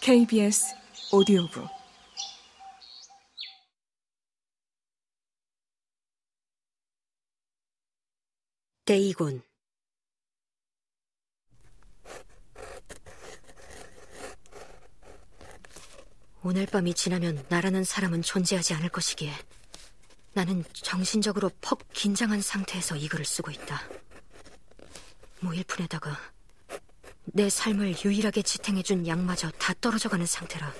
KBS 오디오북 데이곤 오늘 밤이 지나면 나라는 사람은 존재하지 않을 것이기에 나는 정신적으로 퍽 긴장한 상태에서 이 글을 쓰고 있다. 무일푼에다가 내 삶을 유일하게 지탱해준 양마저 다 떨어져가는 상태라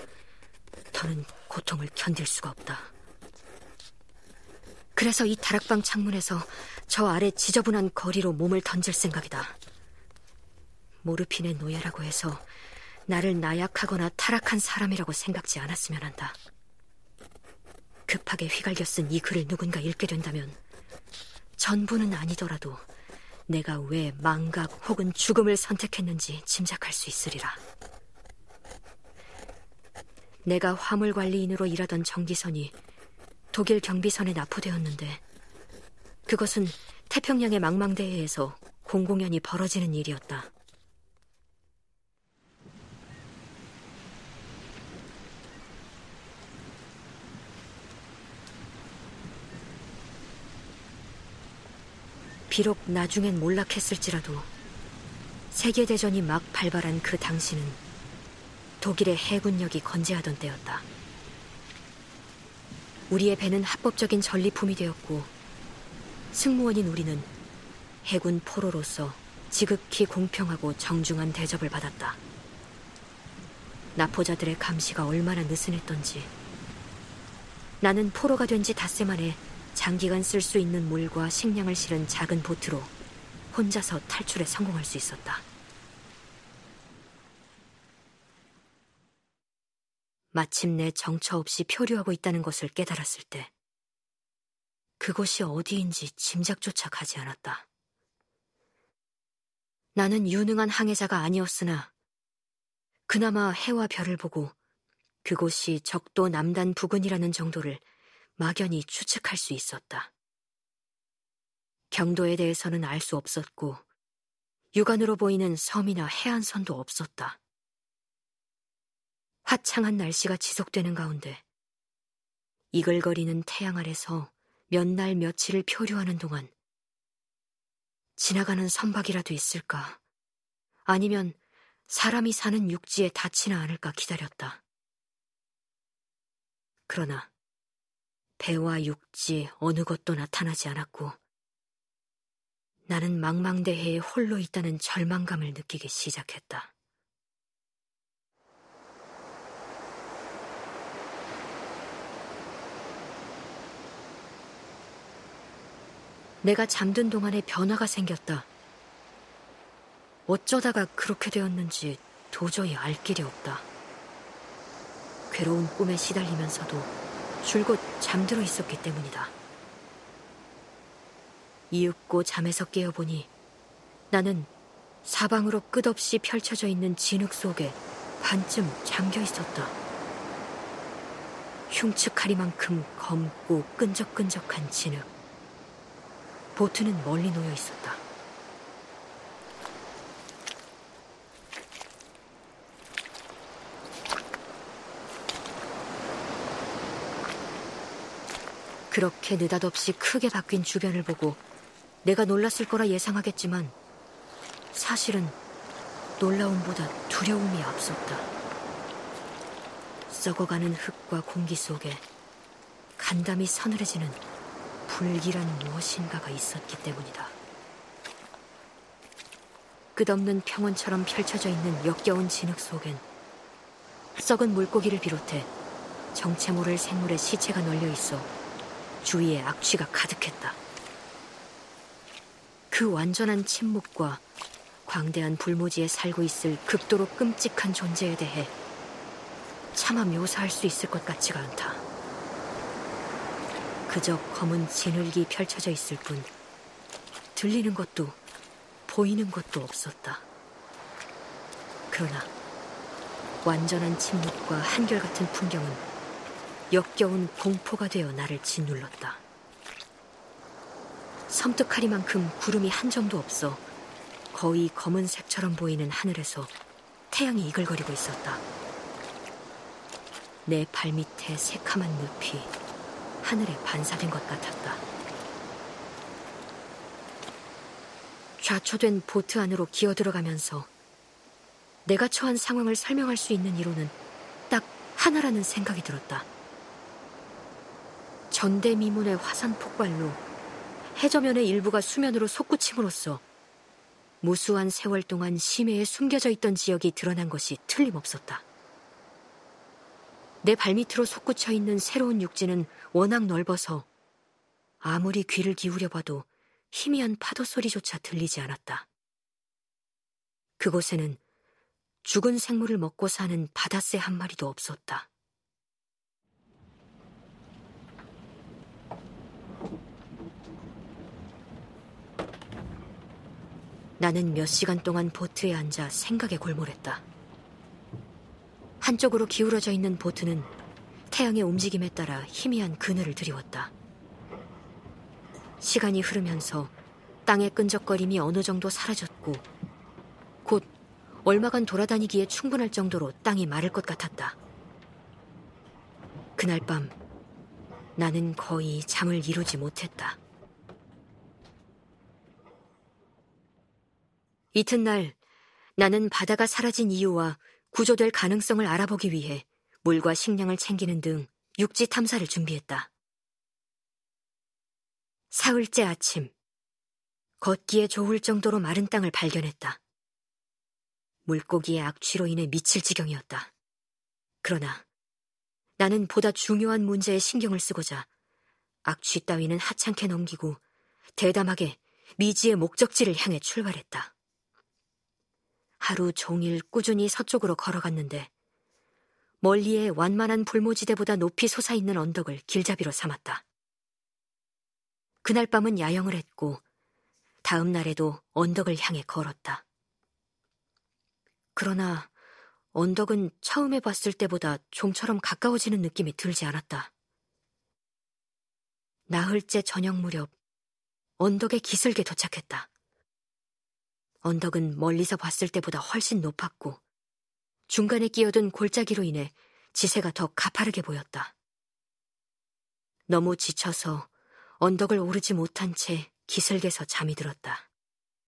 더는 고통을 견딜 수가 없다. 그래서 이 다락방 창문에서 저 아래 지저분한 거리로 몸을 던질 생각이다. 모르핀의 노예라고 해서 나를 나약하거나 타락한 사람이라고 생각지 않았으면 한다. 급하게 휘갈겨 쓴 이 글을 누군가 읽게 된다면 전부는 아니더라도 내가 왜 망각 혹은 죽음을 선택했는지 짐작할 수 있으리라. 내가 화물 관리인으로 일하던 정기선이 독일 경비선에 납포되었는데 그것은 태평양의 망망대해에서 공공연히 벌어지는 일이었다. 비록 나중엔 몰락했을지라도 세계대전이 막 발발한 그 당시는 독일의 해군력이 건재하던 때였다. 우리의 배는 합법적인 전리품이 되었고 승무원인 우리는 해군 포로로서 지극히 공평하고 정중한 대접을 받았다. 나포자들의 감시가 얼마나 느슨했던지 나는 포로가 된 지 닷새 만에 장기간 쓸 수 있는 물과 식량을 실은 작은 보트로 혼자서 탈출에 성공할 수 있었다. 마침내 정처 없이 표류하고 있다는 것을 깨달았을 때 그곳이 어디인지 짐작조차 가지 않았다. 나는 유능한 항해자가 아니었으나 그나마 해와 별을 보고 그곳이 적도 남단 부근이라는 정도를 막연히 추측할 수 있었다. 경도에 대해서는 알 수 없었고 육안으로 보이는 섬이나 해안선도 없었다. 화창한 날씨가 지속되는 가운데 이글거리는 태양 아래서 몇 날 며칠을 표류하는 동안 지나가는 선박이라도 있을까? 아니면 사람이 사는 육지에 닿지나 않을까 기다렸다. 그러나 배와 육지 어느 것도 나타나지 않았고 나는 망망대해에 홀로 있다는 절망감을 느끼기 시작했다. 내가 잠든 동안에 변화가 생겼다. 어쩌다가 그렇게 되었는지 도저히 알 길이 없다. 괴로운 꿈에 시달리면서도 줄곧 잠들어 있었기 때문이다. 이윽고 잠에서 깨어보니 나는 사방으로 끝없이 펼쳐져 있는 진흙 속에 반쯤 잠겨 있었다. 흉측하리만큼 검고 끈적끈적한 진흙. 보트는 멀리 놓여 있었다. 그렇게 느닷없이 크게 바뀐 주변을 보고 내가 놀랐을 거라 예상하겠지만 사실은 놀라움보다 두려움이 앞섰다. 썩어가는 흙과 공기 속에 간담이 서늘해지는 불길한 무엇인가가 있었기 때문이다. 끝없는 평원처럼 펼쳐져 있는 역겨운 진흙 속엔 썩은 물고기를 비롯해 정체 모를 생물의 시체가 널려 있어 주위에 악취가 가득했다. 그 완전한 침묵과 광대한 불모지에 살고 있을 극도로 끔찍한 존재에 대해 차마 묘사할 수 있을 것 같지가 않다. 그저 검은 진흙이 펼쳐져 있을 뿐 들리는 것도 보이는 것도 없었다. 그러나 완전한 침묵과 한결같은 풍경은 역겨운 공포가 되어 나를 짓눌렀다. 섬뜩하리만큼 구름이 한 점도 없어 거의 검은색처럼 보이는 하늘에서 태양이 이글거리고 있었다. 내 발밑에 새카만 늪이 하늘에 반사된 것 같았다. 좌초된 보트 안으로 기어 들어가면서 내가 처한 상황을 설명할 수 있는 이론은 딱 하나라는 생각이 들었다. 전대미문의 화산 폭발로 해저면의 일부가 수면으로 솟구침으로써 무수한 세월 동안 심해에 숨겨져 있던 지역이 드러난 것이 틀림없었다. 내 발밑으로 솟구쳐 있는 새로운 육지는 워낙 넓어서 아무리 귀를 기울여 봐도 희미한 파도 소리조차 들리지 않았다. 그곳에는 죽은 생물을 먹고 사는 바다새 한 마리도 없었다. 나는 몇 시간 동안 보트에 앉아 생각에 골몰했다. 한쪽으로 기울어져 있는 보트는 태양의 움직임에 따라 희미한 그늘을 드리웠다. 시간이 흐르면서 땅의 끈적거림이 어느 정도 사라졌고 곧 얼마간 돌아다니기에 충분할 정도로 땅이 마를 것 같았다. 그날 밤 나는 거의 잠을 이루지 못했다. 이튿날 나는 바다가 사라진 이유와 구조될 가능성을 알아보기 위해 물과 식량을 챙기는 등 육지 탐사를 준비했다. 사흘째 아침, 걷기에 좋을 정도로 마른 땅을 발견했다. 물고기의 악취로 인해 미칠 지경이었다. 그러나 나는 보다 중요한 문제에 신경을 쓰고자 악취 따위는 하찮게 넘기고 대담하게 미지의 목적지를 향해 출발했다. 하루 종일 꾸준히 서쪽으로 걸어갔는데 멀리에 완만한 불모지대보다 높이 솟아있는 언덕을 길잡이로 삼았다. 그날 밤은 야영을 했고 다음 날에도 언덕을 향해 걸었다. 그러나 언덕은 처음에 봤을 때보다 좀처럼 가까워지는 느낌이 들지 않았다. 나흘째 저녁 무렵 언덕에 기슭에 도착했다. 언덕은 멀리서 봤을 때보다 훨씬 높았고 중간에 끼어든 골짜기로 인해 지세가 더 가파르게 보였다. 너무 지쳐서 언덕을 오르지 못한 채 기슭에서 잠이 들었다.